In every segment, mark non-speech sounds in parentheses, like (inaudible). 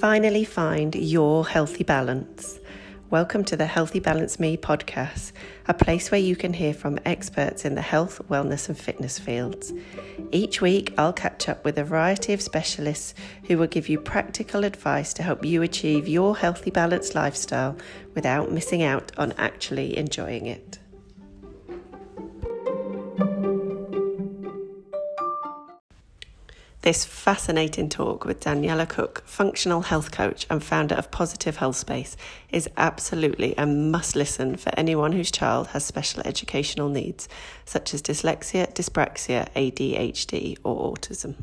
finally find your healthy balance. Welcome to the Healthy Balance Me podcast, a place where you can hear from experts in the health, wellness, and fitness fields. Each week, I'll catch up with a variety of specialists who will give you practical advice to help you achieve your healthy, balanced lifestyle without missing out on actually enjoying it. This fascinating talk with Daniela Cook, functional health coach and founder of Positive Health Space, is absolutely a must listen for anyone whose child has special educational needs, such as dyslexia, dyspraxia, ADHD, or autism.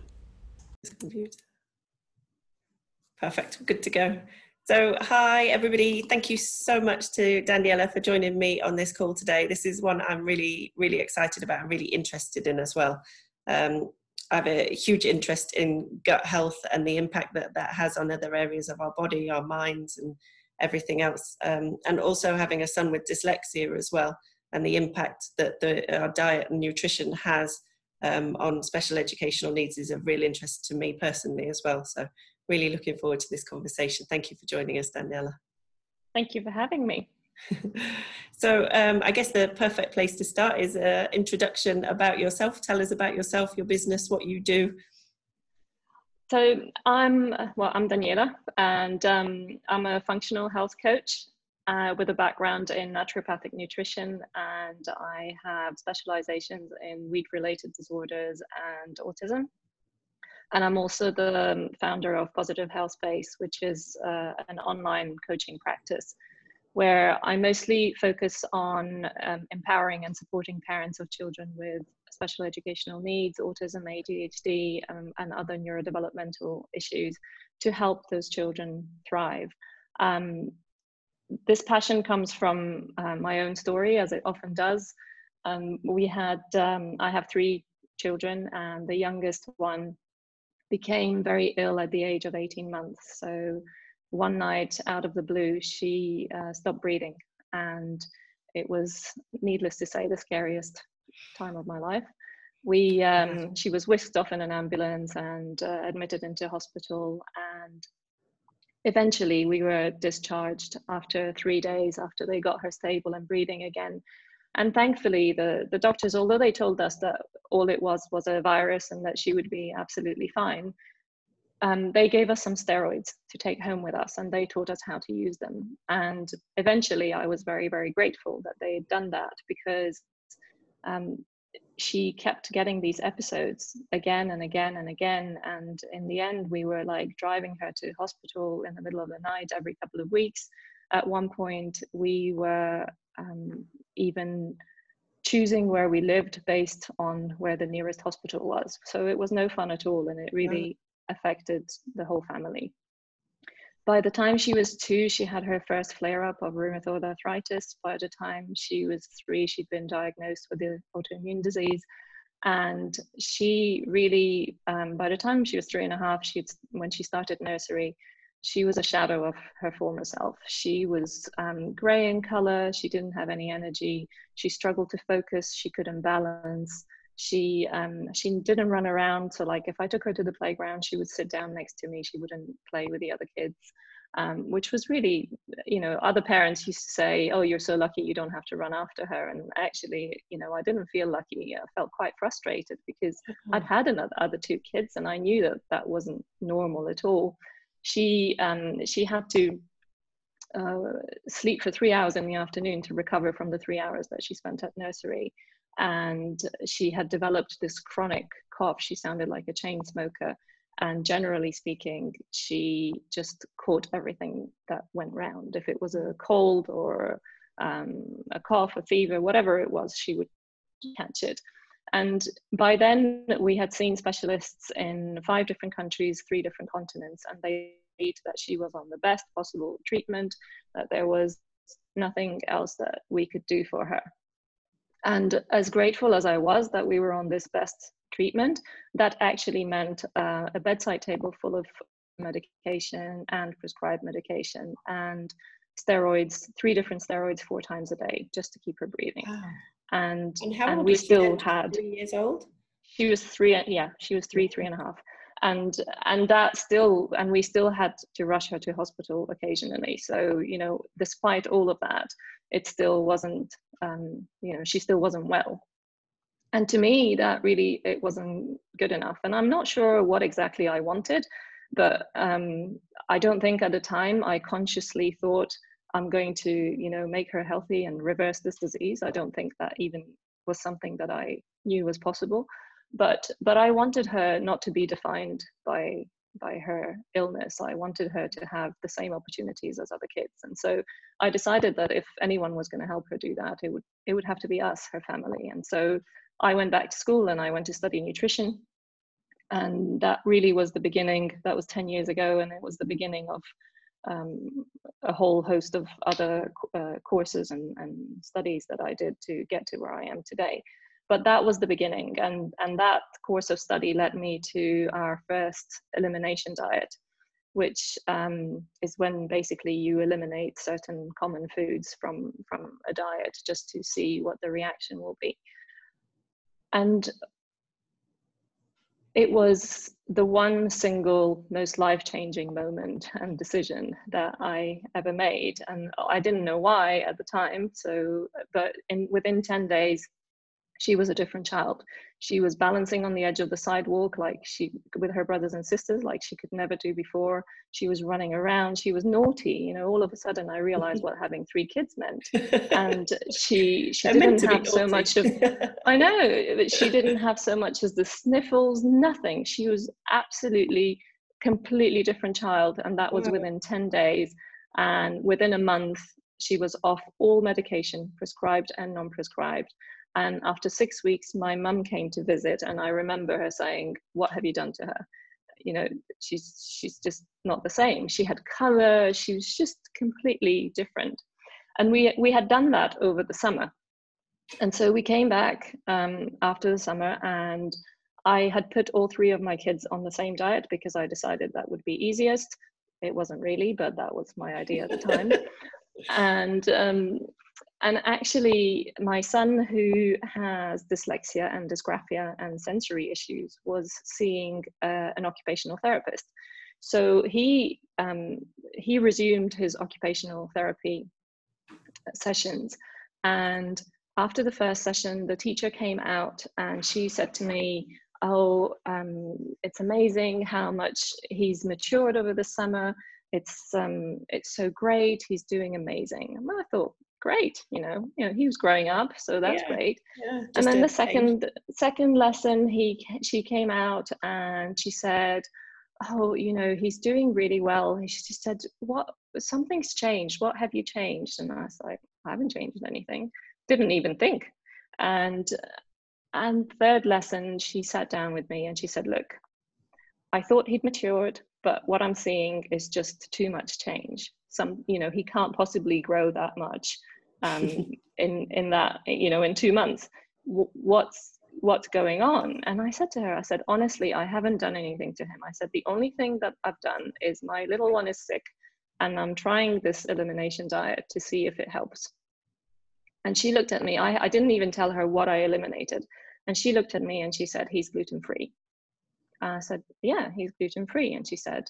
Perfect, good to go. So, hi everybody. Thank you so much to Daniela for joining me on this call today. This is one I'm really, really excited about and really interested in as well. Um, I have a huge interest in gut health and the impact that that has on other areas of our body, our minds, and everything else. Um, and also having a son with dyslexia as well, and the impact that the, our diet and nutrition has um, on special educational needs is of real interest to me personally as well. So, really looking forward to this conversation. Thank you for joining us, Daniela. Thank you for having me. So um, I guess the perfect place to start is an introduction about yourself. Tell us about yourself, your business, what you do. So I'm well, I'm Daniela, and um, I'm a functional health coach uh, with a background in naturopathic nutrition, and I have specializations in weight-related disorders and autism. And I'm also the founder of Positive Health Space, which is uh, an online coaching practice where I mostly focus on um, empowering and supporting parents of children with special educational needs, autism, ADHD, um, and other neurodevelopmental issues to help those children thrive. Um, this passion comes from uh, my own story, as it often does. Um, we had, um, I have three children, and the youngest one became very ill at the age of 18 months. So one night out of the blue, she uh, stopped breathing. And it was, needless to say, the scariest time of my life. We, um, she was whisked off in an ambulance and uh, admitted into hospital. And eventually, we were discharged after three days after they got her stable and breathing again. And thankfully, the, the doctors, although they told us that all it was was a virus and that she would be absolutely fine, um, they gave us some steroids to take home with us and they taught us how to use them. And eventually, I was very, very grateful that they had done that because um, she kept getting these episodes again and again and again. And in the end, we were like driving her to hospital in the middle of the night every couple of weeks. At one point, we were um, even choosing where we lived based on where the nearest hospital was. So it was no fun at all. And it really affected the whole family. By the time she was two, she had her first flare up of rheumatoid arthritis. By the time she was three, she'd been diagnosed with the autoimmune disease. And she really, um, by the time she was three and a half, she'd, when she started nursery, she was a shadow of her former self. She was um, gray in color. She didn't have any energy. She struggled to focus. She couldn't balance she um, she didn't run around so like if i took her to the playground she would sit down next to me she wouldn't play with the other kids um, which was really you know other parents used to say oh you're so lucky you don't have to run after her and actually you know i didn't feel lucky i felt quite frustrated because mm-hmm. i'd had another other two kids and i knew that that wasn't normal at all she um, she had to uh, sleep for three hours in the afternoon to recover from the three hours that she spent at nursery and she had developed this chronic cough. She sounded like a chain smoker. And generally speaking, she just caught everything that went round. If it was a cold or um, a cough, a fever, whatever it was, she would catch it. And by then, we had seen specialists in five different countries, three different continents, and they that she was on the best possible treatment, that there was nothing else that we could do for her. And as grateful as I was that we were on this best treatment, that actually meant uh, a bedside table full of medication and prescribed medication and steroids, three different steroids four times a day just to keep her breathing. Wow. And, and, how and we still had three years old. She was three, yeah, she was three, three and a half. And and that still and we still had to rush her to hospital occasionally. So you know despite all of that it still wasn't um, you know she still wasn't well. And to me that really it wasn't good enough. And i'm not sure what exactly i wanted but um, i don't think at the time i consciously thought i'm going to you know make her healthy and reverse this disease. I don't think that even was something that i knew was possible but but i wanted her not to be defined by by her illness. I wanted her to have the same opportunities as other kids. And so i decided that if anyone was going to help her do that it would it would have to be us her family. And so i went back to school and i went to study nutrition. And that really was the beginning that was 10 years ago and it was the beginning of um, a whole host of other uh, courses and, and studies that i did to get to where i am today but that was the beginning and and that course of study led me to our first elimination diet which um, is when basically you eliminate certain common foods from from a diet just to see what the reaction will be and it was the one single most life-changing moment and decision that I ever made, and I didn't know why at the time. So, but in within ten days, she was a different child. She was balancing on the edge of the sidewalk like she with her brothers and sisters like she could never do before. She was running around. She was naughty you know all of a sudden i realized what having three kids meant. And (laughs) she she didn't have so much of (laughs) i know but she didn't have so much as the sniffles nothing. She was absolutely completely different child and that was within 10 days. And within a month she was off all medication prescribed and non-prescribed and after six weeks, my mum came to visit, and I remember her saying, "What have you done to her?" You know, she's she's just not the same. She had color. She was just completely different. And we we had done that over the summer, and so we came back um, after the summer, and I had put all three of my kids on the same diet because I decided that would be easiest. It wasn't really, but that was my idea at the time. (laughs) and um, and actually my son who has dyslexia and dysgraphia and sensory issues was seeing uh, an occupational therapist. So he um, he resumed his occupational therapy sessions. And after the first session the teacher came out and she said to me oh um, it's amazing how much he's matured over the summer. It's um it's so great. He's doing amazing. And i thought great you know you know he was growing up so that's yeah, great. yeah, and then the second change. second lesson he she came out and she said oh you know he's doing really well. And she just said what something's changed. What have you changed? And i was like i haven't changed anything. Didn't even think. And and third lesson she sat down with me and she said look i thought he'd matured but what i'm seeing is just too much change some you know he can't possibly grow that much um, (laughs) in in that you know in two months. W- what's what's going on? And i said to her i said honestly i haven't done anything to him. I said the only thing that i've done is my little one is sick and i'm trying this elimination diet to see if it helps. And she looked at me. I, I didn't even tell her what i eliminated. And she looked at me and she said he's gluten free i said yeah he's gluten free and she said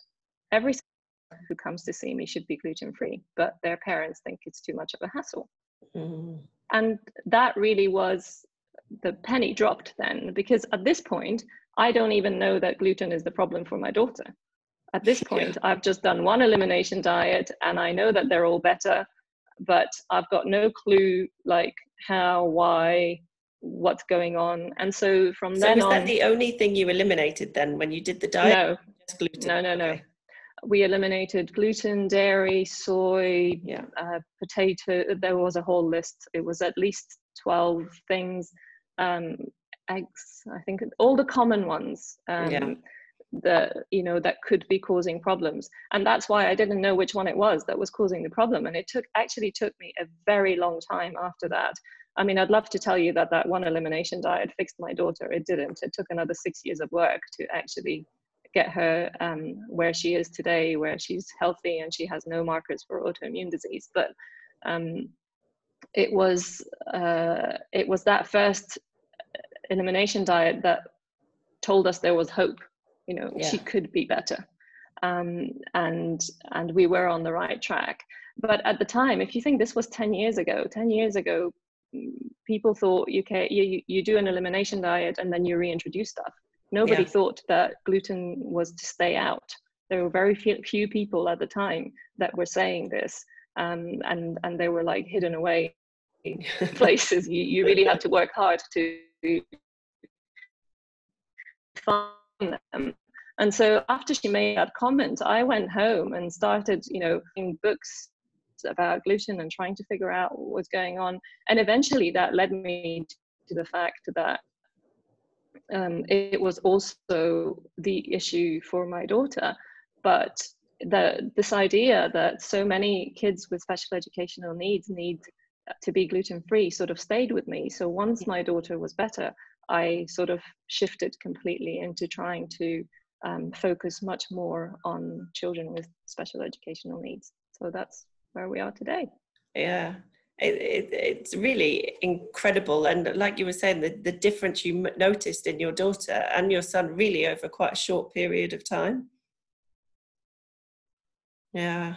every who comes to see me should be gluten free, but their parents think it's too much of a hassle. Mm. And that really was the penny dropped then, because at this point, I don't even know that gluten is the problem for my daughter. At this (laughs) point, yeah. I've just done one elimination diet and I know that they're all better, but I've got no clue like how, why, what's going on. And so from so then was on. that the only thing you eliminated then when you did the diet? No, gluten. No, no, no. Okay we eliminated gluten, dairy, soy, yeah. uh, potato. There was a whole list. It was at least 12 things. Um, eggs, I think all the common ones. Um, yeah. that you know that could be causing problems and that's why i didn't know which one it was that was causing the problem and it took actually took me a very long time after that i mean i'd love to tell you that that one elimination diet fixed my daughter it didn't it took another six years of work to actually get her um, where she is today, where she's healthy and she has no markers for autoimmune disease. But um, it was uh, it was that first elimination diet that told us there was hope you know yeah. she could be better um, and and we were on the right track but at the time if you think this was 10 years ago 10 years ago people thought you, can, you, you do an elimination diet and then you reintroduce stuff nobody yeah. thought that gluten was to stay out. There were very few, few people at the time that were saying this um, and and they were like hidden away (laughs) places. You, you really had to work hard to find them. And so after she made that comment i went home and started you know in books about gluten and trying to figure out what was going on. And eventually that led me to the fact that um, it was also the issue for my daughter but the, this idea that so many kids with special educational needs need to be gluten free sort of stayed with me. So once my daughter was better, I sort of shifted completely into trying to um, focus much more on children with special educational needs. So that's where we are today. Yeah. It, it, it's really incredible. And like you were saying the, the difference you noticed in your daughter and your son really over quite a short period of time. Yeah.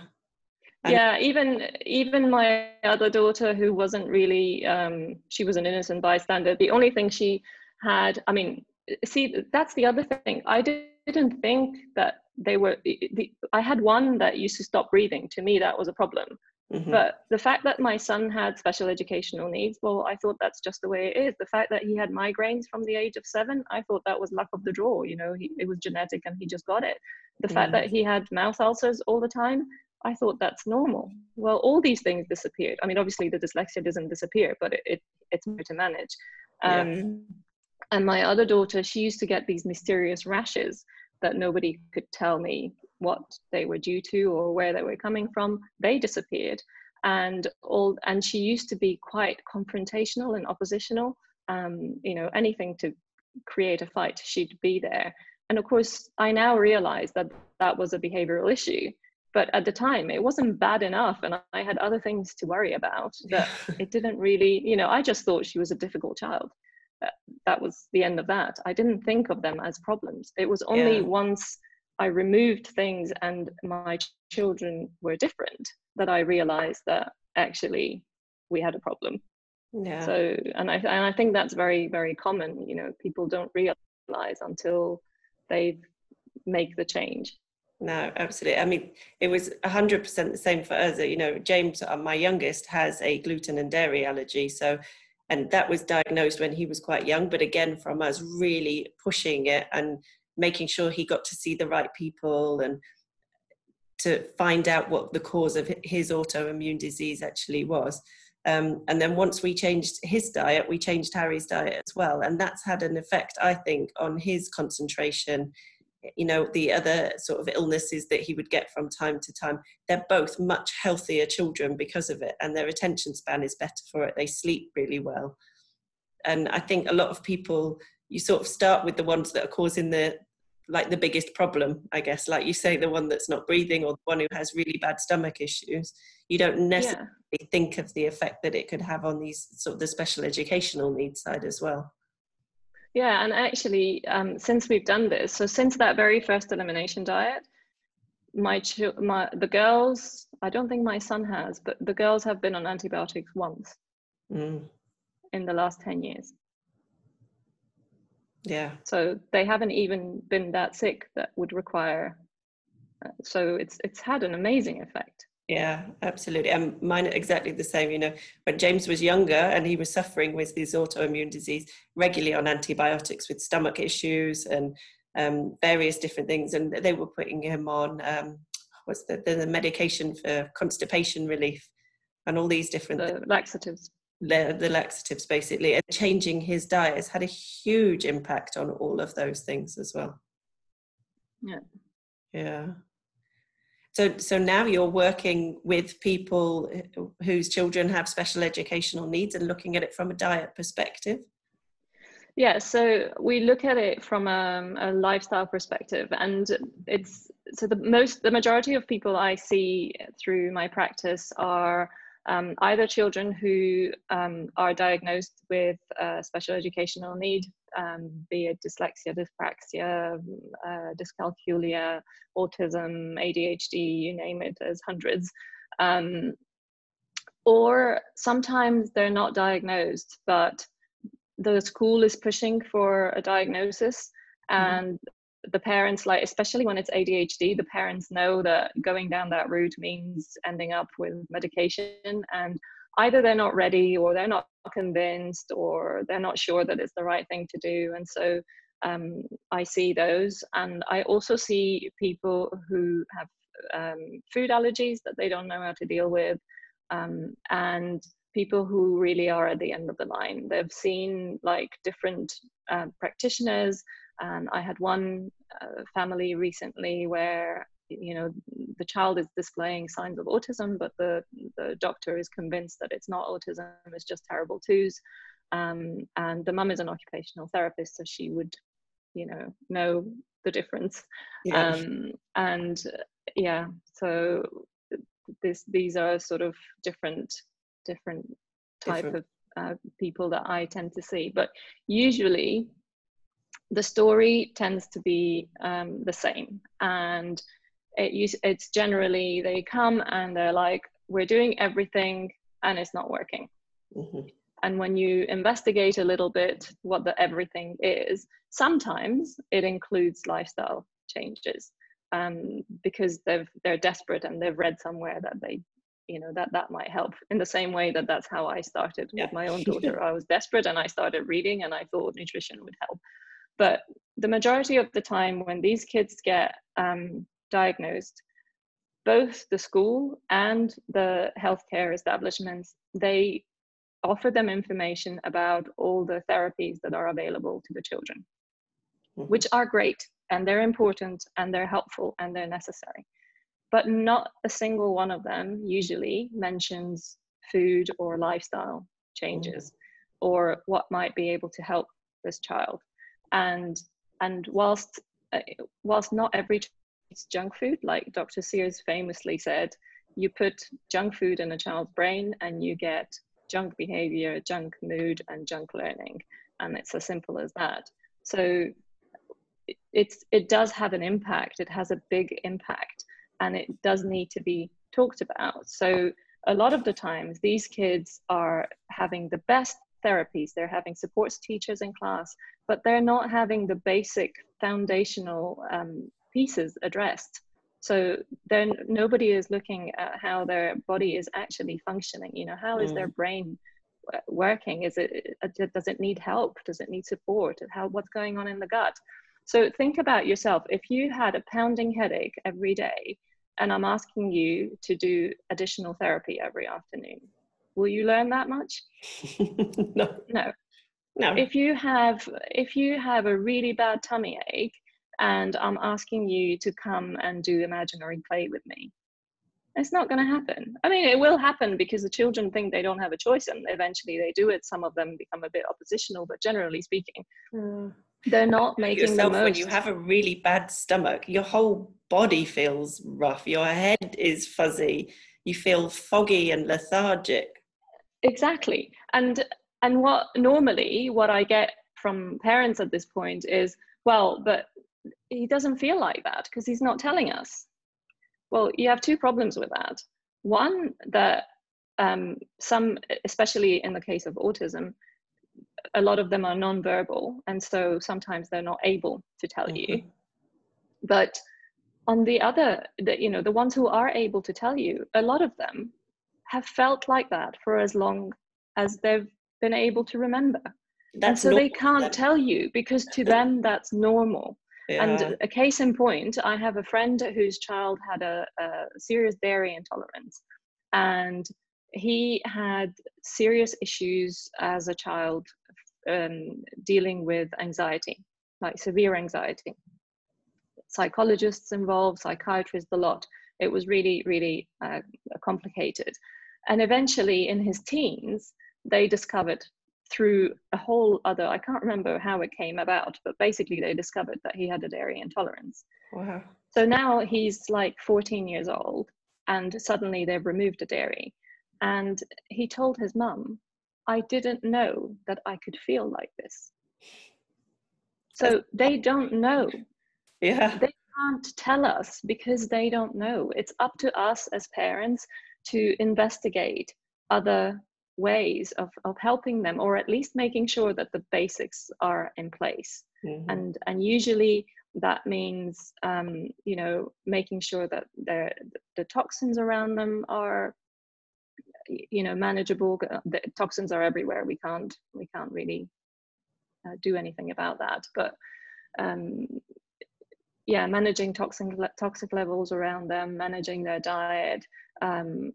And yeah even even my other daughter who wasn't really um, she was an innocent bystander the only thing she had i mean see that's the other thing. I didn't think that they were the, i had one that used to stop breathing. To me that was a problem mm-hmm. but the fact that my son had special educational needs well i thought that's just the way it is the fact that he had migraines from the age of seven i thought that was luck of the draw you know he, it was genetic and he just got it the mm. fact that he had mouth ulcers all the time i thought that's normal well all these things disappeared i mean obviously the dyslexia doesn't disappear but it, it it's hard to manage um, yeah. And my other daughter she used to get these mysterious rashes that nobody could tell me what they were due to or where they were coming from they disappeared and all and she used to be quite confrontational and oppositional um, you know anything to create a fight she'd be there and of course, I now realize that that was a behavioral issue. But at the time, it wasn't bad enough. And I had other things to worry about that (laughs) it didn't really, you know, I just thought she was a difficult child. That was the end of that. I didn't think of them as problems. It was only yeah. once I removed things and my children were different that I realized that actually we had a problem. Yeah. So, and I, and I think that's very, very common. You know, people don't realize until they make the change no absolutely i mean it was 100% the same for us you know james uh, my youngest has a gluten and dairy allergy so and that was diagnosed when he was quite young but again from us really pushing it and making sure he got to see the right people and to find out what the cause of his autoimmune disease actually was um, and then once we changed his diet, we changed Harry's diet as well. And that's had an effect, I think, on his concentration. You know, the other sort of illnesses that he would get from time to time, they're both much healthier children because of it. And their attention span is better for it. They sleep really well. And I think a lot of people, you sort of start with the ones that are causing the, like the biggest problem, I guess, like you say, the one that's not breathing or the one who has really bad stomach issues. You don't necessarily yeah. think of the effect that it could have on these sort of the special educational needs side as well. Yeah, and actually, um, since we've done this, so since that very first elimination diet, my, ch- my the girls, I don't think my son has, but the girls have been on antibiotics once mm. in the last ten years. Yeah. So they haven't even been that sick that would require. Uh, so it's it's had an amazing effect. Yeah, absolutely. And mine are exactly the same. You know, when James was younger and he was suffering with his autoimmune disease, regularly on antibiotics with stomach issues and um, various different things, and they were putting him on um, what's the, the medication for constipation relief and all these different the laxatives the, the laxatives basically and changing his diet has had a huge impact on all of those things as well yeah yeah so so now you're working with people whose children have special educational needs and looking at it from a diet perspective? Yeah so we look at it from a, a lifestyle perspective and it's so the most the majority of people i see through my practice are um, either children who um, are diagnosed with uh, special educational need, um, be it dyslexia, dyspraxia, uh, dyscalculia, autism, ADHD, you name it, there's hundreds. Um, or sometimes they're not diagnosed, but the school is pushing for a diagnosis mm-hmm. and the parents like especially when it's adhd the parents know that going down that route means ending up with medication and either they're not ready or they're not convinced or they're not sure that it's the right thing to do and so um, i see those. And i also see people who have um, food allergies that they don't know how to deal with um, and people who really are at the end of the line. They've seen like different uh, practitioners and I had one uh, family recently where you know the child is displaying signs of autism, but the the doctor is convinced that it's not autism; it's just terrible twos. Um, and the mum is an occupational therapist, so she would, you know, know the difference. Yeah. Um, and yeah, so this these are sort of different different type different. of uh, people that I tend to see. But usually the story tends to be um, the same and it, it's generally they come and they're like we're doing everything and it's not working mm-hmm. and when you investigate a little bit what the everything is sometimes it includes lifestyle changes um, because they've they're desperate and they've read somewhere that they you know that that might help in the same way that that's how i started yeah. with my own (laughs) daughter i was desperate and i started reading and i thought nutrition would help but the majority of the time, when these kids get um, diagnosed, both the school and the healthcare establishments, they offer them information about all the therapies that are available to the children, mm-hmm. which are great and they're important and they're helpful and they're necessary. But not a single one of them usually mentions food or lifestyle changes mm-hmm. or what might be able to help this child and and whilst uh, whilst not every it's junk food like dr sears famously said you put junk food in a child's brain and you get junk behavior junk mood and junk learning. And it's as simple as that. So it's it does have an impact. It has a big impact and it does need to be talked about. So a lot of the times these kids are having the best therapies. They're having supports teachers in class but they're not having the basic foundational um, pieces addressed. So then nobody is looking at how their body is actually functioning. You know how is mm. their brain working? Is it uh, does it need help? Does it need support? How what's going on in the gut? So think about yourself. If you had a pounding headache every day and i'm asking you to do additional therapy every afternoon will you learn that much? (laughs) No. No. No. If you have if you have a really bad tummy ache and i'm asking you to come and do imaginary play with me it's not going to happen. I mean it will happen because the children think they don't have a choice and eventually they do it. Some of them become a bit oppositional but generally speaking mm. they're not making the most. when you have a really bad stomach. Your whole body feels rough. Your head is fuzzy. You feel foggy and lethargic exactly. And and what normally what i get from parents at this point is well but he doesn't feel like that because he's not telling us. Well you have two problems with that. One that um, some especially in the case of autism a lot of them are non-verbal and so sometimes they're not able to tell mm-hmm. you but on the other the, you know the ones who are able to tell you a lot of them have felt like that for as long as they've been able to remember. That's and so normal. they can't tell you because to them that's normal. Yeah. And a case in point, I have a friend whose child had a, a serious dairy intolerance, and he had serious issues as a child um, dealing with anxiety, like severe anxiety. Psychologists involved, psychiatrists, a lot. It was really, really uh, complicated. And eventually, in his teens, they discovered through a whole other, I can't remember how it came about, but basically they discovered that he had a dairy intolerance. Wow. So now he's like 14 years old, and suddenly they've removed the dairy. and he told his mum, I didn't know that I could feel like this. So they don't know. Yeah. They can't tell us because they don't know. It's up to us as parents to investigate other ways of, of helping them or at least making sure that the basics are in place. Mm-hmm. and and usually that means um, you know making sure that the the toxins around them are you know manageable the toxins are everywhere. We can't we can't really uh, do anything about that. But um, yeah managing toxic toxic levels around them managing their diet um,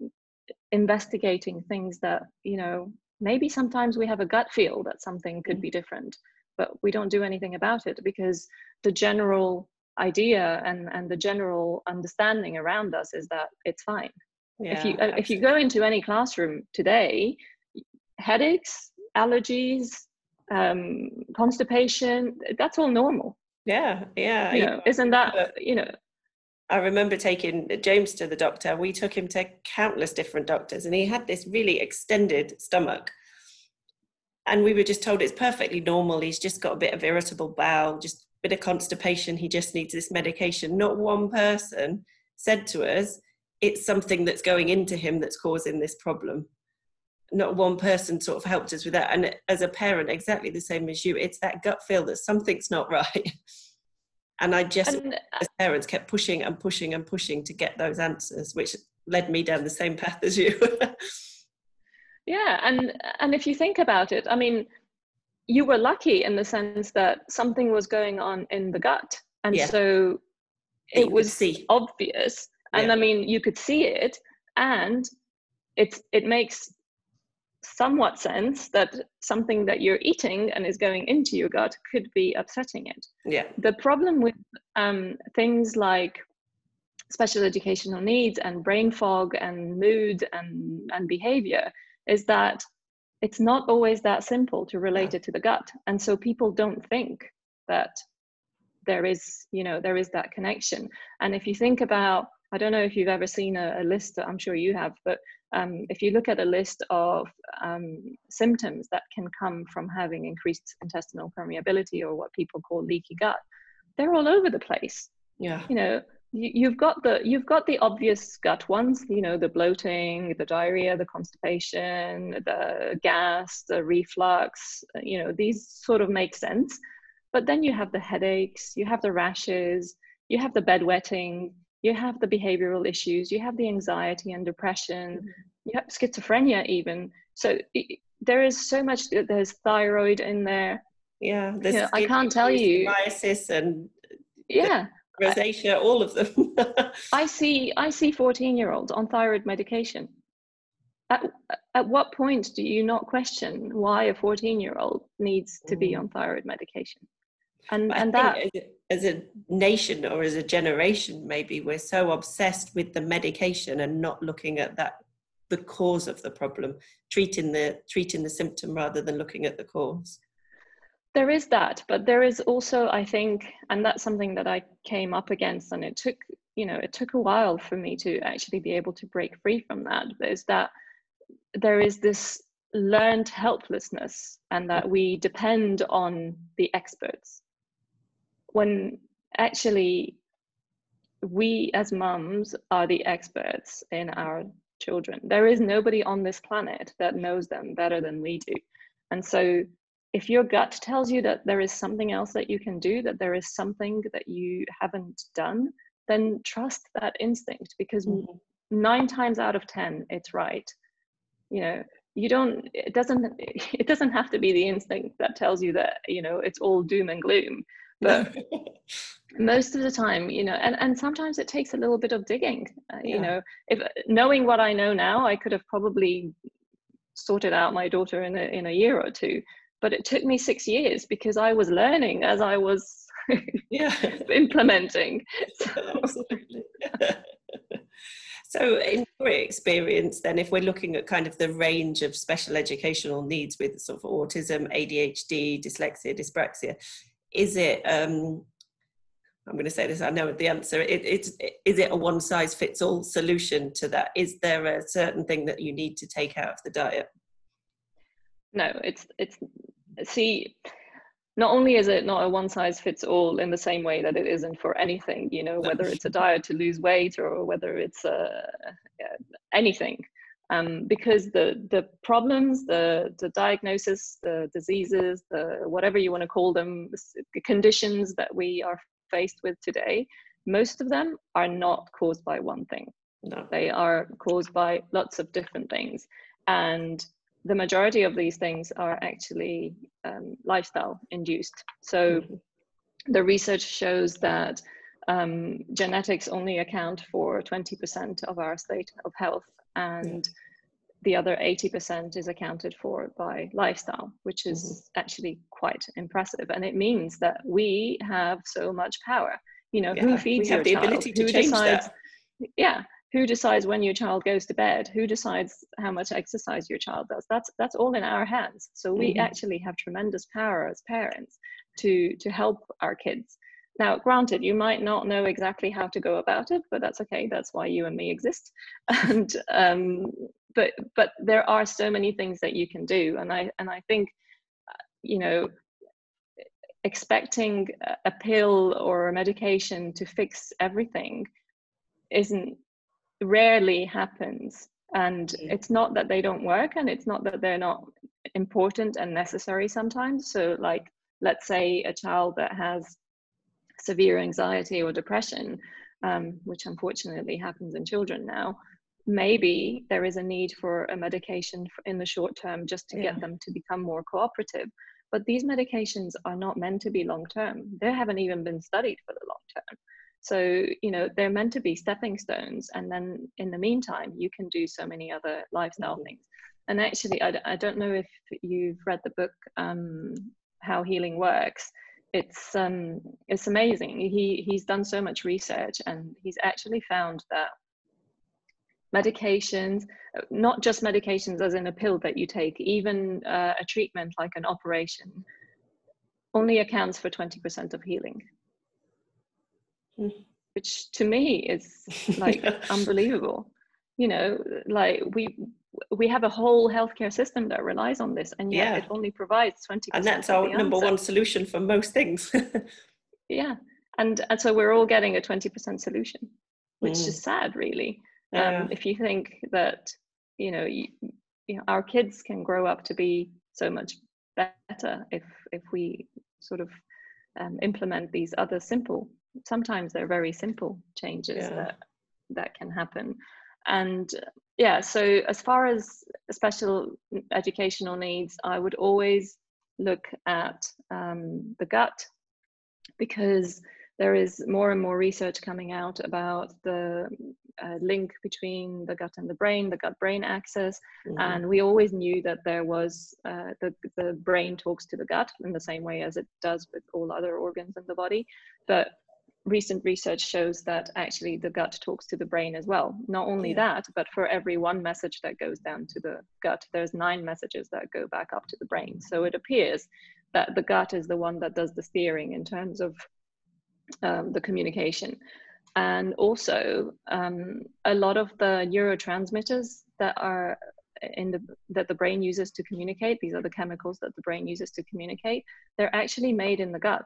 investigating things that you know maybe sometimes we have a gut feel that something could be different but we don't do anything about it because the general idea and and the general understanding around us is that it's fine. Yeah, if you absolutely. if you go into any classroom today headaches allergies um, constipation that's all normal. Yeah yeah you know, isn't that you know I remember taking James to the doctor. We took him to countless different doctors, and he had this really extended stomach. And we were just told it's perfectly normal. He's just got a bit of irritable bowel, just a bit of constipation. He just needs this medication. Not one person said to us, it's something that's going into him that's causing this problem. Not one person sort of helped us with that. And as a parent, exactly the same as you, it's that gut feel that something's not (laughs) right. And I just, and, uh, as parents, kept pushing and pushing and pushing to get those answers, which led me down the same path as you. (laughs) yeah, and and if you think about it, I mean, you were lucky in the sense that something was going on in the gut, and yeah. so it was see. obvious. And yeah. I mean, you could see it, and it's it makes somewhat sense that something that you're eating and is going into your gut could be upsetting it. Yeah. The problem with um, things like special educational needs and brain fog and mood and, and behavior is that it's not always that simple to relate yeah. it to the gut. And so people don't think that there is, you know, there is that connection. And if you think about, I don't know if you've ever seen a, a list, I'm sure you have, but um, if you look at a list of um, symptoms that can come from having increased intestinal permeability or what people call leaky gut, they're all over the place. Yeah. You know, you, have got the you've got the obvious gut ones. You know, the bloating, the diarrhea, the constipation, the gas, the reflux. You know, these sort of make sense. But then you have the headaches, you have the rashes, you have the bedwetting, you have the behavioral issues, you have the anxiety and depression, mm-hmm. you have schizophrenia even. So it, there is so much. There's thyroid in there. Yeah, you know, I can't tell you. Psoriasis and yeah, rosacea, all of them. I see. I see 14 year olds on thyroid medication. At, at what point do you not question why a 14 year old needs to be mm. on thyroid medication? And and that as a nation or as a generation maybe we're so obsessed with the medication and not looking at that the cause of the problem treating the treating the symptom rather than looking at the cause. There is that but there is also i think and that's something that i came up against and it took you know it took a while for me to actually be able to break free from that is that there is this learned helplessness and that we depend on the experts when actually we as mums are the experts in our children. There is nobody on this planet that knows them better than we do. And so if your gut tells you that there is something else that you can do, that there is something that you haven't done, then trust that instinct because mm-hmm. nine times out of 10, it's right. You know, you don't, it doesn't, (laughs) it doesn't have to be the instinct that tells you that, you know, it's all doom and gloom but (laughs) most of the time you know and, and sometimes it takes a little bit of digging uh, yeah. you know if knowing what i know now i could have probably sorted out my daughter in a, in a year or two but it took me six years because i was learning as i was yeah (laughs) implementing (laughs) so. so in your experience then if we're looking at kind of the range of special educational needs with sort of autism adhd dyslexia dyspraxia is it um, I'm going to say this. I know the answer. It, it's is it a one size fits all solution to that? Is there a certain thing that you need to take out of the diet? No, it's it's see. Not only is it not a one size fits all in the same way that it isn't for anything, you know, whether it's a diet to lose weight or whether it's uh, anything, um, because the the problems, the the diagnosis, the diseases, the whatever you want to call them, the conditions that we are faced with today, most of them are not caused by one thing. No. They are caused by lots of different things, and the majority of these things are actually um, lifestyle induced. So mm-hmm. the research shows that um, genetics only account for 20% of our state of health and the other 80% is accounted for by lifestyle, which is mm-hmm. actually quite impressive. And it means that we have so much power. You know, yeah, who feeds your child? who decides, that. Yeah, who decides when your child goes to bed? Who decides how much exercise your child does? That's that's all in our hands. So we mm-hmm. actually have tremendous power as parents to to help our kids. Now, granted, you might not know exactly how to go about it, but that's okay. That's why you and me exist. (laughs) And um, but but there are so many things that you can do, and I and I think uh, you know expecting a pill or a medication to fix everything isn't rarely happens and it's not that they don't work and it's not that they're not important and necessary sometimes so like let's say a child that has severe anxiety or depression, um, which unfortunately happens in children now, maybe there is a need for a medication in the short term just to yeah. get them to become more cooperative. But these medications are not meant to be long term. They haven't even been studied for the long term. So, you know, they're meant to be stepping stones. And then in the meantime, you can do so many other lifestyle mm-hmm. things. And actually, I, I don't know if you've read the book, um, How Healing Works it's um, it's amazing. He he's done so much research, and he's actually found that medications, not just medications as in a pill that you take, even uh, a treatment like an operation, only accounts for twenty percent of healing. Mm. Which to me is like (laughs) unbelievable. You know, like we we have a whole healthcare system that relies on this and yet yeah. it only provides 20 and that's our number one solution for most things (laughs) yeah and and so we're all getting a 20% solution which mm. is sad really um, yeah. um, if you think that you know, you, you know our kids can grow up to be so much better if if we sort of um, implement these other simple sometimes they're very simple changes yeah. that that can happen and yeah so as far as special educational needs i would always look at um, the gut because there is more and more research coming out about the uh, link between the gut and the brain, the gut brain axis. Mm-hmm. And we always knew that there was uh, the, the brain talks to the gut in the same way as it does with all other organs in the body. But recent research shows that actually the gut talks to the brain as well. Not only yeah. that, but for every one message that goes down to the gut, there's nine messages that go back up to the brain. So it appears that the gut is the one that does the steering in terms of um, the communication. And also, um, a lot of the neurotransmitters that are in the that the brain uses to communicate these are the chemicals that the brain uses to communicate they're actually made in the gut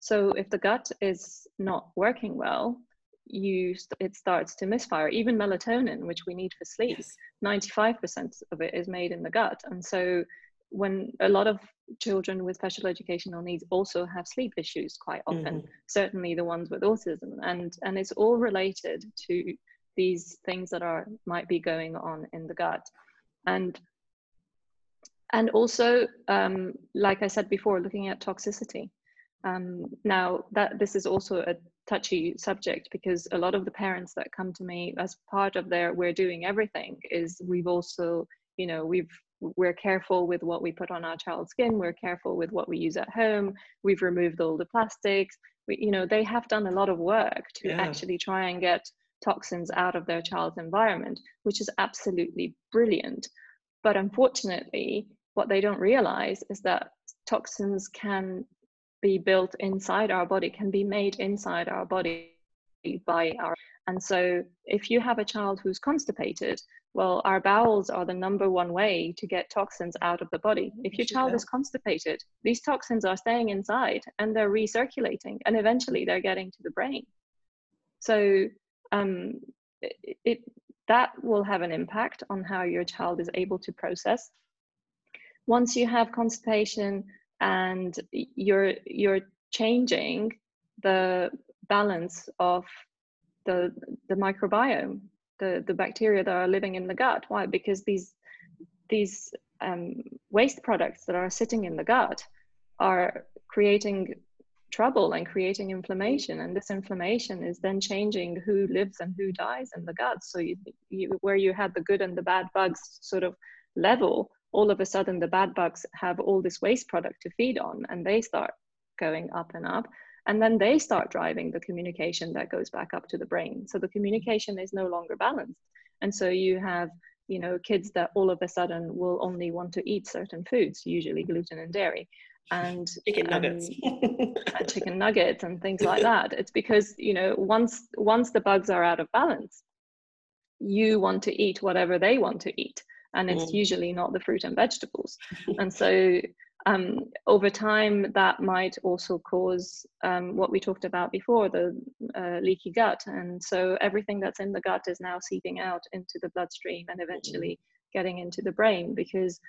so if the gut is not working well, you it starts to misfire. Even melatonin, which we need for sleep, 95% of it is made in the gut. And so when a lot of children with special educational needs also have sleep issues quite often, mm-hmm. certainly the ones with autism, and and it's all related to these things that are might be going on in the gut, and and also um, like I said before, looking at toxicity. Um, now that this is also a touchy subject because a lot of the parents that come to me as part of their we're doing everything is we've also you know we've we're careful with what we put on our child's skin we're careful with what we use at home we've removed all the plastics we, you know they have done a lot of work to yeah. actually try and get toxins out of their child's environment which is absolutely brilliant but unfortunately what they don't realize is that toxins can be built inside our body, can be made inside our body by our. And so, if you have a child who's constipated, well, our bowels are the number one way to get toxins out of the body. If your child is constipated, these toxins are staying inside and they're recirculating, and eventually they're getting to the brain. So, um, it, it that will have an impact on how your child is able to process. Once you have constipation and you're you're changing the balance of the the microbiome, the the bacteria that are living in the gut. Why? Because these these um, waste products that are sitting in the gut are creating trouble and creating inflammation and this inflammation is then changing who lives and who dies in the gut so you, you, where you had the good and the bad bugs sort of level all of a sudden the bad bugs have all this waste product to feed on and they start going up and up. And then they start driving the communication that goes back up to the brain. So the communication is no longer balanced. And so you have you know kids that all of a sudden will only want to eat certain foods usually gluten and dairy and (laughs) chicken nuggets. um, (laughs) chicken nuggets and things like that. It's because you know once once the bugs are out of balance you want to eat whatever they want to eat and it's mm. usually not the fruit and vegetables (laughs) and so um, over time that might also cause um, what we talked about before the uh, leaky gut and so everything that's in the gut is now seeping out into the bloodstream and eventually mm. getting into the brain because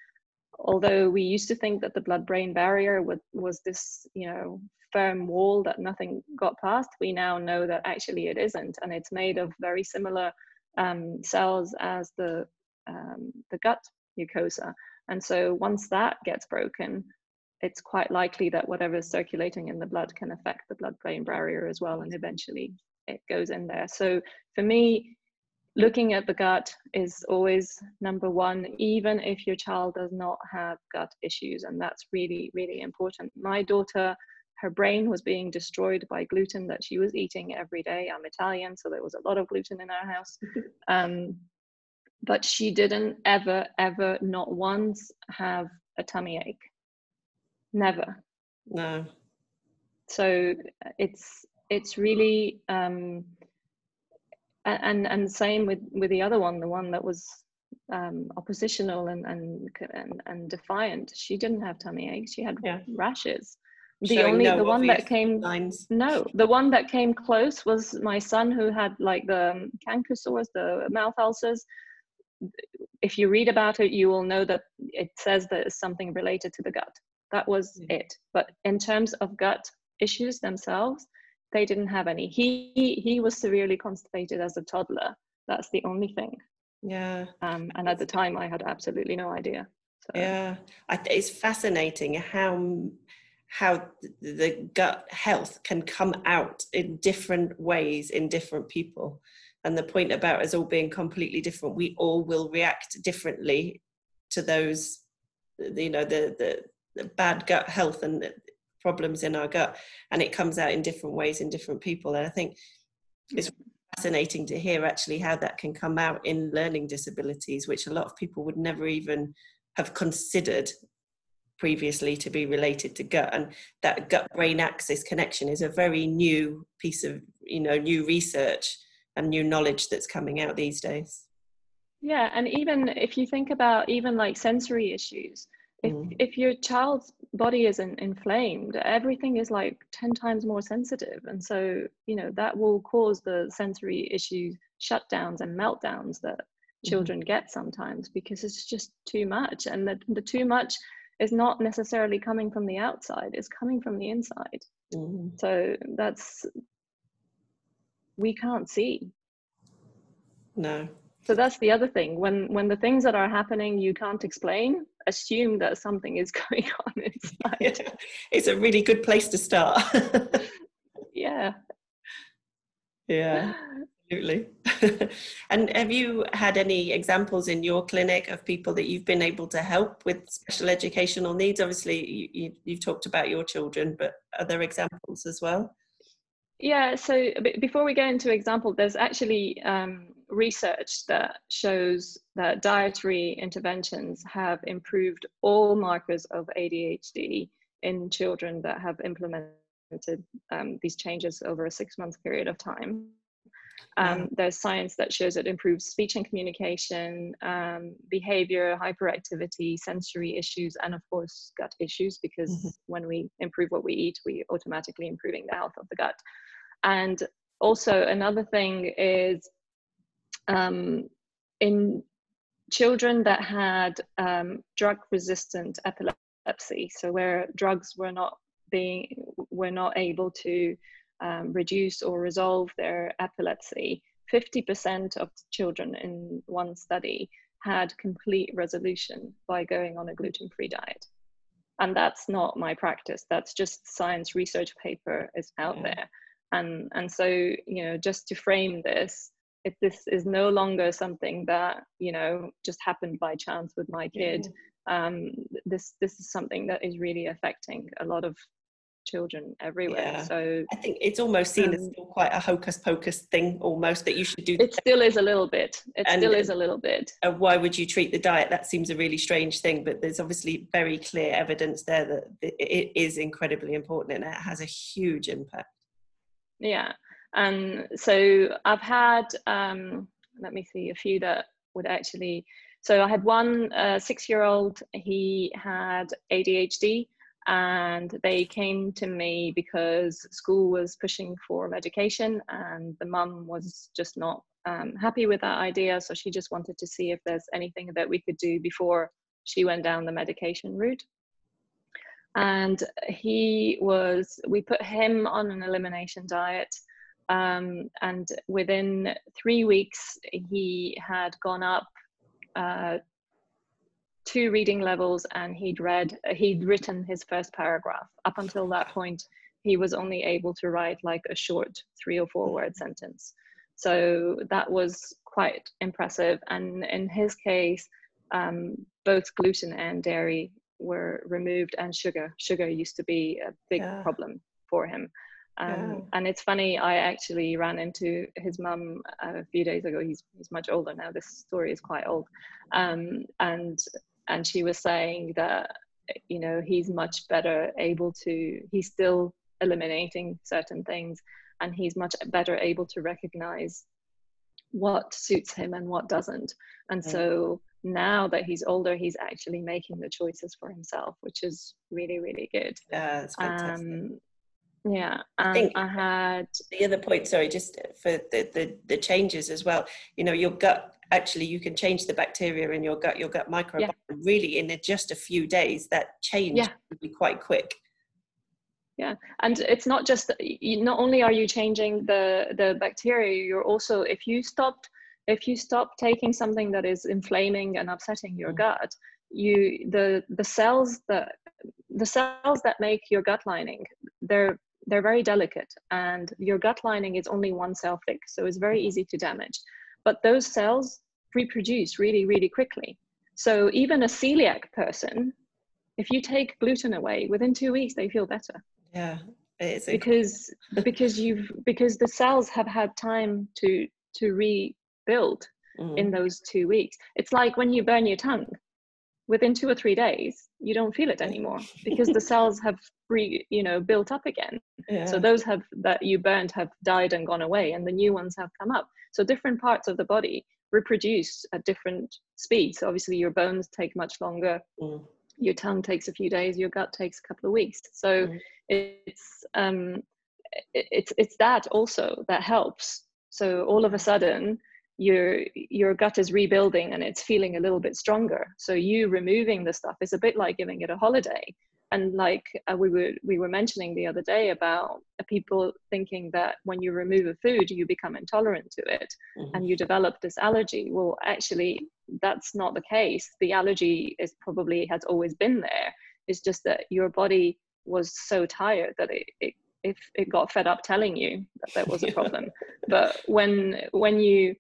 although we used to think that the blood-brain barrier was, was this, you know, firm wall that nothing got past, we now know that actually it isn't, and it's made of very similar um, cells as the um, the gut mucosa. And so once that gets broken, it's quite likely that whatever is circulating in the blood can affect the blood-brain barrier as well, and eventually it goes in there. So for me, looking at the gut is always number one, even if your child does not have gut issues. And that's really, really important. My daughter, her brain was being destroyed by gluten that she was eating every day. I'm Italian, so there was a lot of gluten in our house. (laughs) Um, but she didn't ever, ever, not once have a tummy ache. Never. No. So it's it's really um, and and same with with the other one the one that was um, oppositional and, and and and defiant she didn't have tummy aches she had yeah. rashes the Showing only no the one that came signs. no the one that came close was my son who had like the canker sores the mouth ulcers if you read about it you will know that it says that it's something related to the gut that was it but in terms of gut issues themselves they didn't have any. He he was severely constipated as a toddler. That's the only thing. Yeah. Um, and at the time, I had absolutely no idea. So. Yeah, I, it's fascinating how how the gut health can come out in different ways in different people. And the point about us all being completely different, we all will react differently to those, you know, the the, the bad gut health and problems in our gut. And it comes out in different ways in different people. And i think it's fascinating to hear actually how that can come out in learning disabilities which a lot of people would never even have considered previously to be related to gut. And that gut brain axis connection is a very new piece of you know new research and new knowledge that's coming out these days yeah and even if you think about even like sensory issues if mm. if your child's body isn't inflamed everything is like 10 times more sensitive and so you know that will cause the sensory issues shutdowns and meltdowns that mm. children get sometimes because it's just too much and the, the too much is not necessarily coming from the outside it's coming from the inside mm. so that's we can't see. No. So that's the other thing. When when the things that are happening you can't explain assume that something is (laughs) going on inside. Yeah. it's a really good place to start. (laughs) Yeah. Yeah absolutely. (laughs) And have you had any examples in your clinic of people that you've been able to help with special educational needs? Obviously you, you, you've talked about your children but are there examples as well yeah so before we go into example there's actually um, research that shows that dietary interventions have improved all markers of ADHD in children that have implemented um, these changes over a six month period of time. Um, there's science that shows it improves speech and communication, um, behavior, hyperactivity, sensory issues, and of course, gut issues, because mm-hmm. when we improve what we eat, we're automatically improving the health of the gut. And also, another thing is um, in children that had um, drug resistant epilepsy, so where drugs were not being were not able to um, reduce or resolve their epilepsy, 50% of children in one study had complete resolution by going on a gluten-free diet. And that's not my practice. That's just science research paper is out yeah. there. And, and so, you know, just to frame this, if this is no longer something that, you know, just happened by chance with my kid, um, this, this is something that is really affecting a lot of children everywhere. Yeah. So I think it's almost seen um, as quite a hocus pocus thing, almost that you should do. It still is a little bit. It and, still is a little bit. Uh, why would you treat the diet? That seems a really strange thing, but there's obviously very clear evidence there that it is incredibly important and it has a huge impact. Yeah, and so I've had. Um, let me see a few that would actually. So I had one uh, six-year-old. He had ADHD and they came to me because school was pushing for medication and the mum was just not um, happy with that idea so she just wanted to see if there's anything that we could do before she went down the medication route and he was we put him on an elimination diet um, and within three weeks he had gone up uh, two reading levels and he'd read he'd written his first paragraph. Up until that point he was only able to write like a short three or four word sentence. So that was quite impressive. And in his case um, both gluten and dairy were removed and sugar. Sugar used to be a big yeah. problem for him. Um, yeah. and it's funny i actually ran into his mum a few days ago. He's, he's much older now. This story is quite old. Um, and and she was saying that you know he's much better able to he's still eliminating certain things and he's much better able to recognize what suits him and what doesn't. And so now that he's older he's actually making the choices for himself which is really really good yeah that's fantastic. Um, yeah I think I had the other point sorry just for the, the the changes as well you know your gut actually you can change the bacteria in your gut your gut microbiome yeah. really in just a few days that change yeah. will be quite quick yeah and it's not just not only are you changing the the bacteria you're also if you stopped if you stop taking something that is inflaming and upsetting your mm. gut you the the cells that the cells that make your gut lining they're they're very delicate and your gut lining is only one cell thick so it's very easy to damage. But those cells reproduce really really quickly. So even a celiac person if you take gluten away within two weeks they feel better. Yeah because (laughs) because you've because the cells have had time to to rebuild mm. in those two weeks. It's like when you burn your tongue within two or three days you don't feel it anymore because the cells have re, you know built up again. Yeah. so those have that you burned have died and gone away and the new ones have come up. So different parts of the body reproduce at different speeds. So obviously your bones take much longer. Mm. your tongue takes a few days. Your gut takes a couple of weeks. So mm. it's um it's it's that also that helps. So all of a sudden your your gut is rebuilding and it's feeling a little bit stronger. So you removing the stuff is a bit like giving it a holiday. And like uh, we were we were mentioning the other day about people thinking that when you remove a food you become intolerant to it mm-hmm. and you develop this allergy. Well actually that's not the case. The allergy is probably has always been there. It's just that your body was so tired that it, it if it got fed up telling you that there was a (laughs) problem. But when when you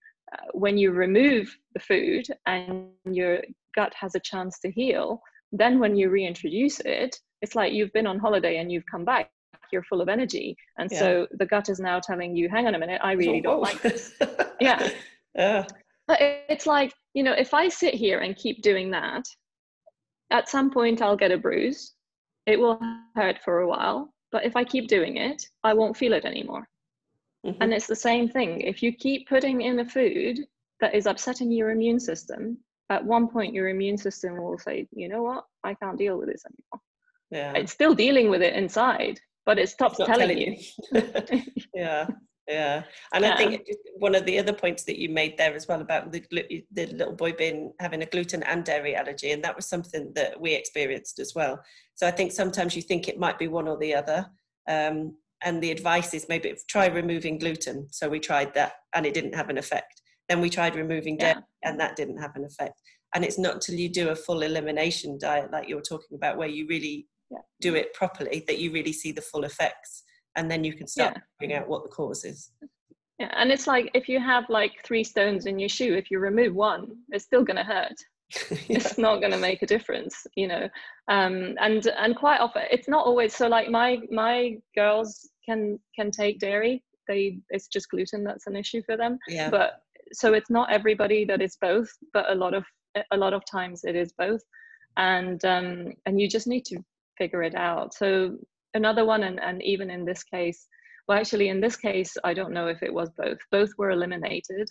when you remove the food and your gut has a chance to heal, then when you reintroduce it, it's like you've been on holiday and you've come back. You're full of energy, and yeah. so the gut is now telling you, "Hang on a minute, I really oh, don't like this." (laughs) yeah. yeah. But it's like you know, if I sit here and keep doing that, at some point I'll get a bruise. it will hurt for a while, but if I keep doing it, I won't feel it anymore. Mm-hmm. And it's the same thing. If you keep putting in a food that is upsetting your immune system, at one point your immune system will say, you know what, I can't deal with this anymore. Yeah. It's still dealing with it inside, but it stops telling, telling, you. you. (laughs) yeah. Yeah, and yeah. I think one of the other points that you made there as well about the the little boy being having a gluten and dairy allergy, and that was something that we experienced as well. So I think sometimes you think it might be one or the other, um, and the advice is maybe try removing gluten. So we tried that, and it didn't have an effect. Then we tried removing dairy, yeah. and that didn't have an effect. And it's not till you do a full elimination diet, like you're talking about, where you really yeah. do it properly, that you really see the full effects and then you can start yeah. figuring out what the cause is yeah and it's like if you have like three stones in your shoe if you remove one it's still going to hurt (laughs) yeah. it's not going to make a difference you know um, and and quite often it's not always so like my my girls can can take dairy. They it's just gluten that's an issue for them. Yeah. But so it's not everybody that is both but a lot of a lot of times it is both. And um and you just need to figure it out. So another one and, and even in this case well actually in this case i don't know if it was both. Both were eliminated.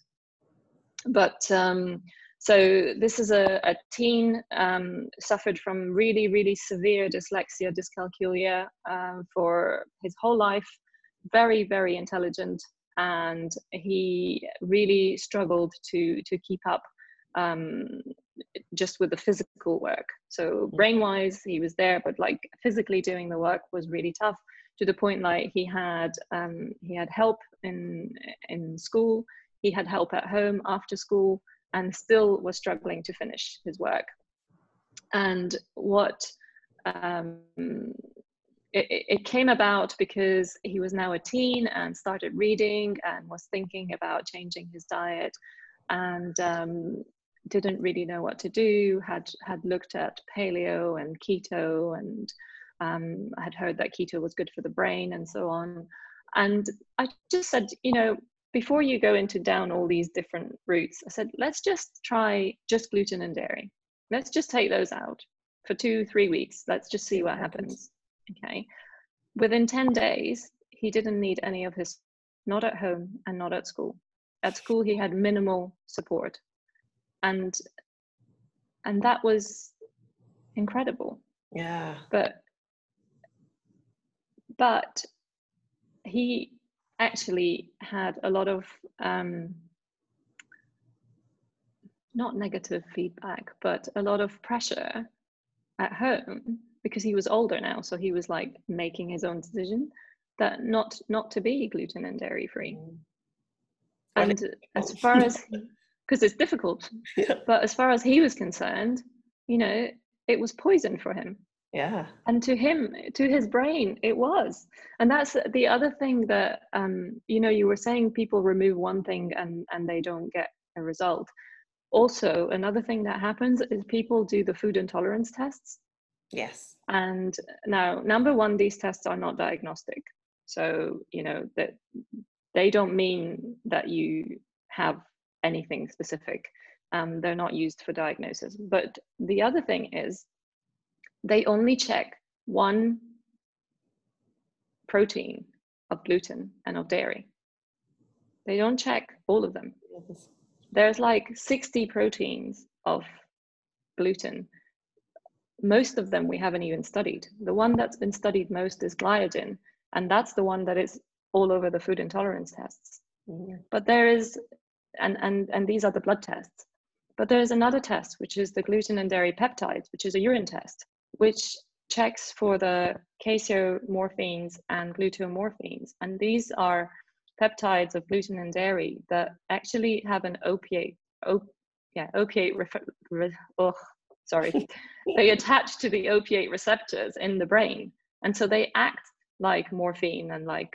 But um, so this is a, a teen um, suffered from really really severe dyslexia dyscalculia um, for his whole life very very intelligent and he really struggled to to keep up um, just with the physical work. So mm. brain wise, he was there, but like physically doing the work was really tough to the point like he had um, he had help in in school, he had help at home after school, and still was struggling to finish his work. And what um, it, it, came about because he was now a teen and started reading and was thinking about changing his diet and um, didn't really know what to do, had had looked at paleo and keto and um, had heard that keto was good for the brain and so on. And I just said, you know, before you go into down all these different routes, I said, let's just try just gluten and dairy. Let's just take those out for two, three weeks. Let's just see what happens. Okay. Within 10 days, he didn't need any of his, not at home and not at school. At school, he had minimal support and and that was incredible yeah but but he actually had a lot of um, not negative feedback but a lot of pressure at home because he was older now so he was like making his own decision that not not to be gluten and dairy free and (laughs) as far as because (laughs) it's difficult. Yeah. But as far as he was concerned, you know, it was poison for him. Yeah. And to him, to his brain, it was. And that's the other thing that, um, you know, you were saying people remove one thing and, and they don't get a result. Also, another thing that happens is people do the food intolerance tests. Yes. And now, number one, these tests are not diagnostic. So, you know, that they don't mean that you have anything specific. Um, they're not used for diagnosis. But the other thing is they only check one protein of gluten and of dairy. They don't check all of them. There's like 60 proteins of gluten. Most of them we haven't even studied. The one that's been studied most is gliadin, and that's the one that is all over the food intolerance tests. Mm-hmm. But there is and, and, and these are the blood tests. But there's another test, which is the gluten and dairy peptides, which is a urine test, which checks for the casomorphins and gluteomorphins. And these are peptides of gluten and dairy that actually have an opiate, op, yeah, opiate, re, oh, sorry, (laughs) they attach to the opiate receptors in the brain. And so they act like morphine and like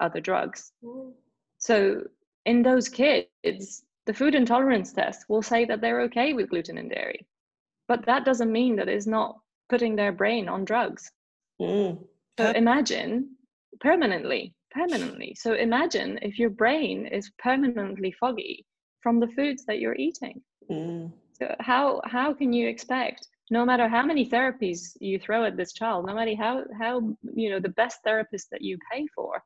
other drugs. Mm. So in those kids, the food intolerance test will say that they're okay with gluten and dairy. But that doesn't mean that it's not putting their brain on drugs. Mm. So imagine permanently, permanently. So imagine if your brain is permanently foggy from the foods that you're eating. Mm. So how how can you expect no matter how many therapies you throw at this child no matter how how you know the best therapist that you pay for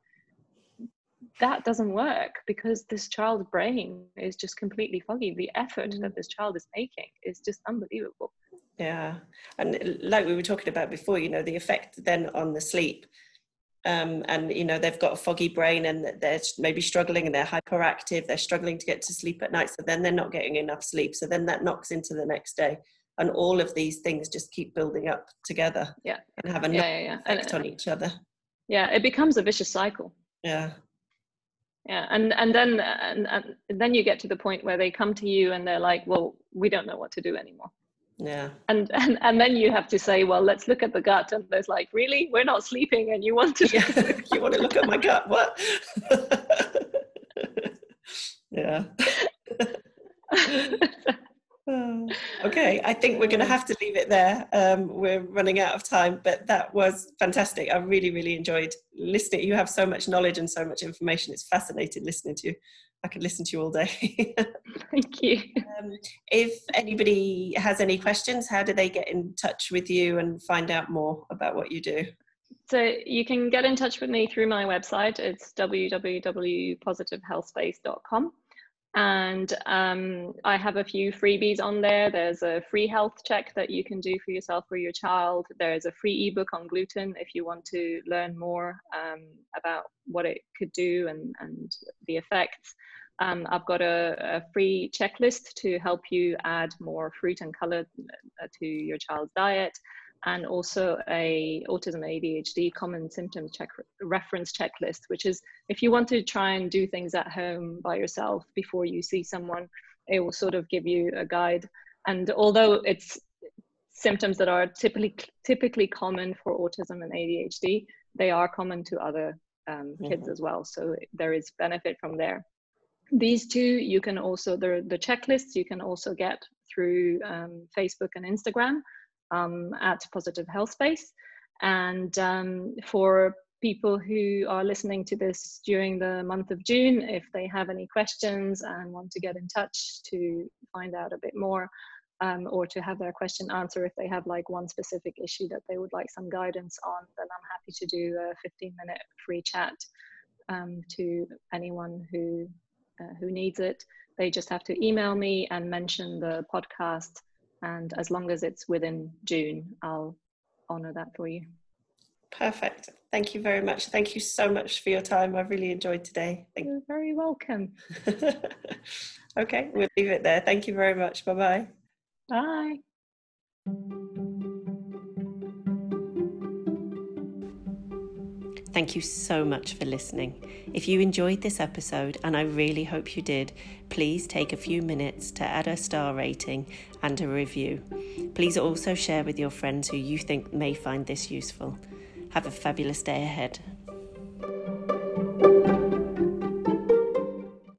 that doesn't work because this child's brain is just completely foggy the effort that mm. this child is making is just unbelievable yeah. And like we were talking about before you know the effect then on the sleep um, and you know they've got a foggy brain and they're maybe struggling and they're hyperactive they're struggling to get to sleep at night so then they're not getting enough sleep so then that knocks into the next day. And all of these things just keep building up together yeah. and have a yeah, yeah, yeah. effect and, on each other. Yeah it becomes a vicious cycle. Yeah. Yeah and and then and, and then you get to the point where they come to you and they're like well we don't know what to do anymore yeah. And, and and then you have to say well let's look at the gut. And there's like really? We're not sleeping and you want to yeah. (laughs) you want to look at my gut? What? (laughs) Yeah. (laughs) Okay i think we're going to have to leave it there. Um, we're running out of time but that was fantastic. I really really enjoyed listening. You have so much knowledge and so much information. It's fascinating listening to you I could listen to you all day. (laughs) Thank you. Um, if anybody has any questions, how do they get in touch with you and find out more about what you do? So you can get in touch with me through my website. It's www.positivehealthspace.com. And um, I have a few freebies on there. There's a free health check that you can do for yourself or your child. There's a free ebook on gluten if you want to learn more um, about what it could do and, and the effects. Um, I've got a, a, free checklist to help you add more fruit and color uh, to your child's diet and also a autism ADHD common symptoms check reference checklist, which is if you want to try and do things at home by yourself before you see someone, it will sort of give you a guide. And although it's symptoms that are typically typically common for autism and ADHD, they are common to other um, kids mm-hmm. as well. So there is benefit from there. These two, you can also the the checklists you can also get through um, Facebook and Instagram um, at Positive Health Space. And um, for people who are listening to this during the month of June, if they have any questions and want to get in touch to find out a bit more, um, or to have their question answered if they have like one specific issue that they would like some guidance on, then I'm happy to do a 15 minute free chat um, to anyone who uh, who needs it. They just have to email me and mention the podcast and as long as it's within June, I'll honour that for you. Perfect. Thank you very much. Thank you so much for your time. I've really enjoyed today. Thank You're very welcome. (laughs) okay, we'll leave it there. Thank you very much. Bye-bye. Bye. Thank you so much for listening. If you enjoyed this episode, and I really hope you did, please take a few minutes to add a star rating and a review. Please also share with your friends who you think may find this useful. Have a fabulous day ahead.